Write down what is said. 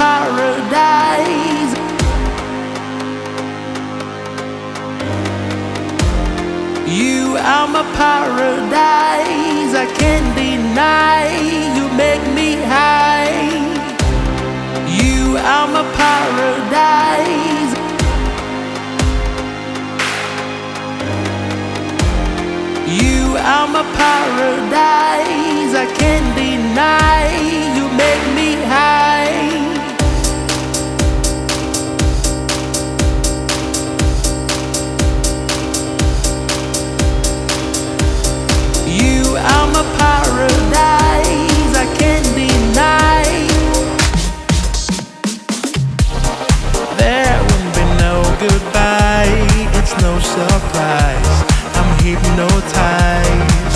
paradise. You are my paradise. I can't deny. You make me high. You are my paradise. You are my paradise. I can't deny. You make me high. You are my paradise. I can't deny. There won't be no goodbye. It's no surprise. I'm hypnotized.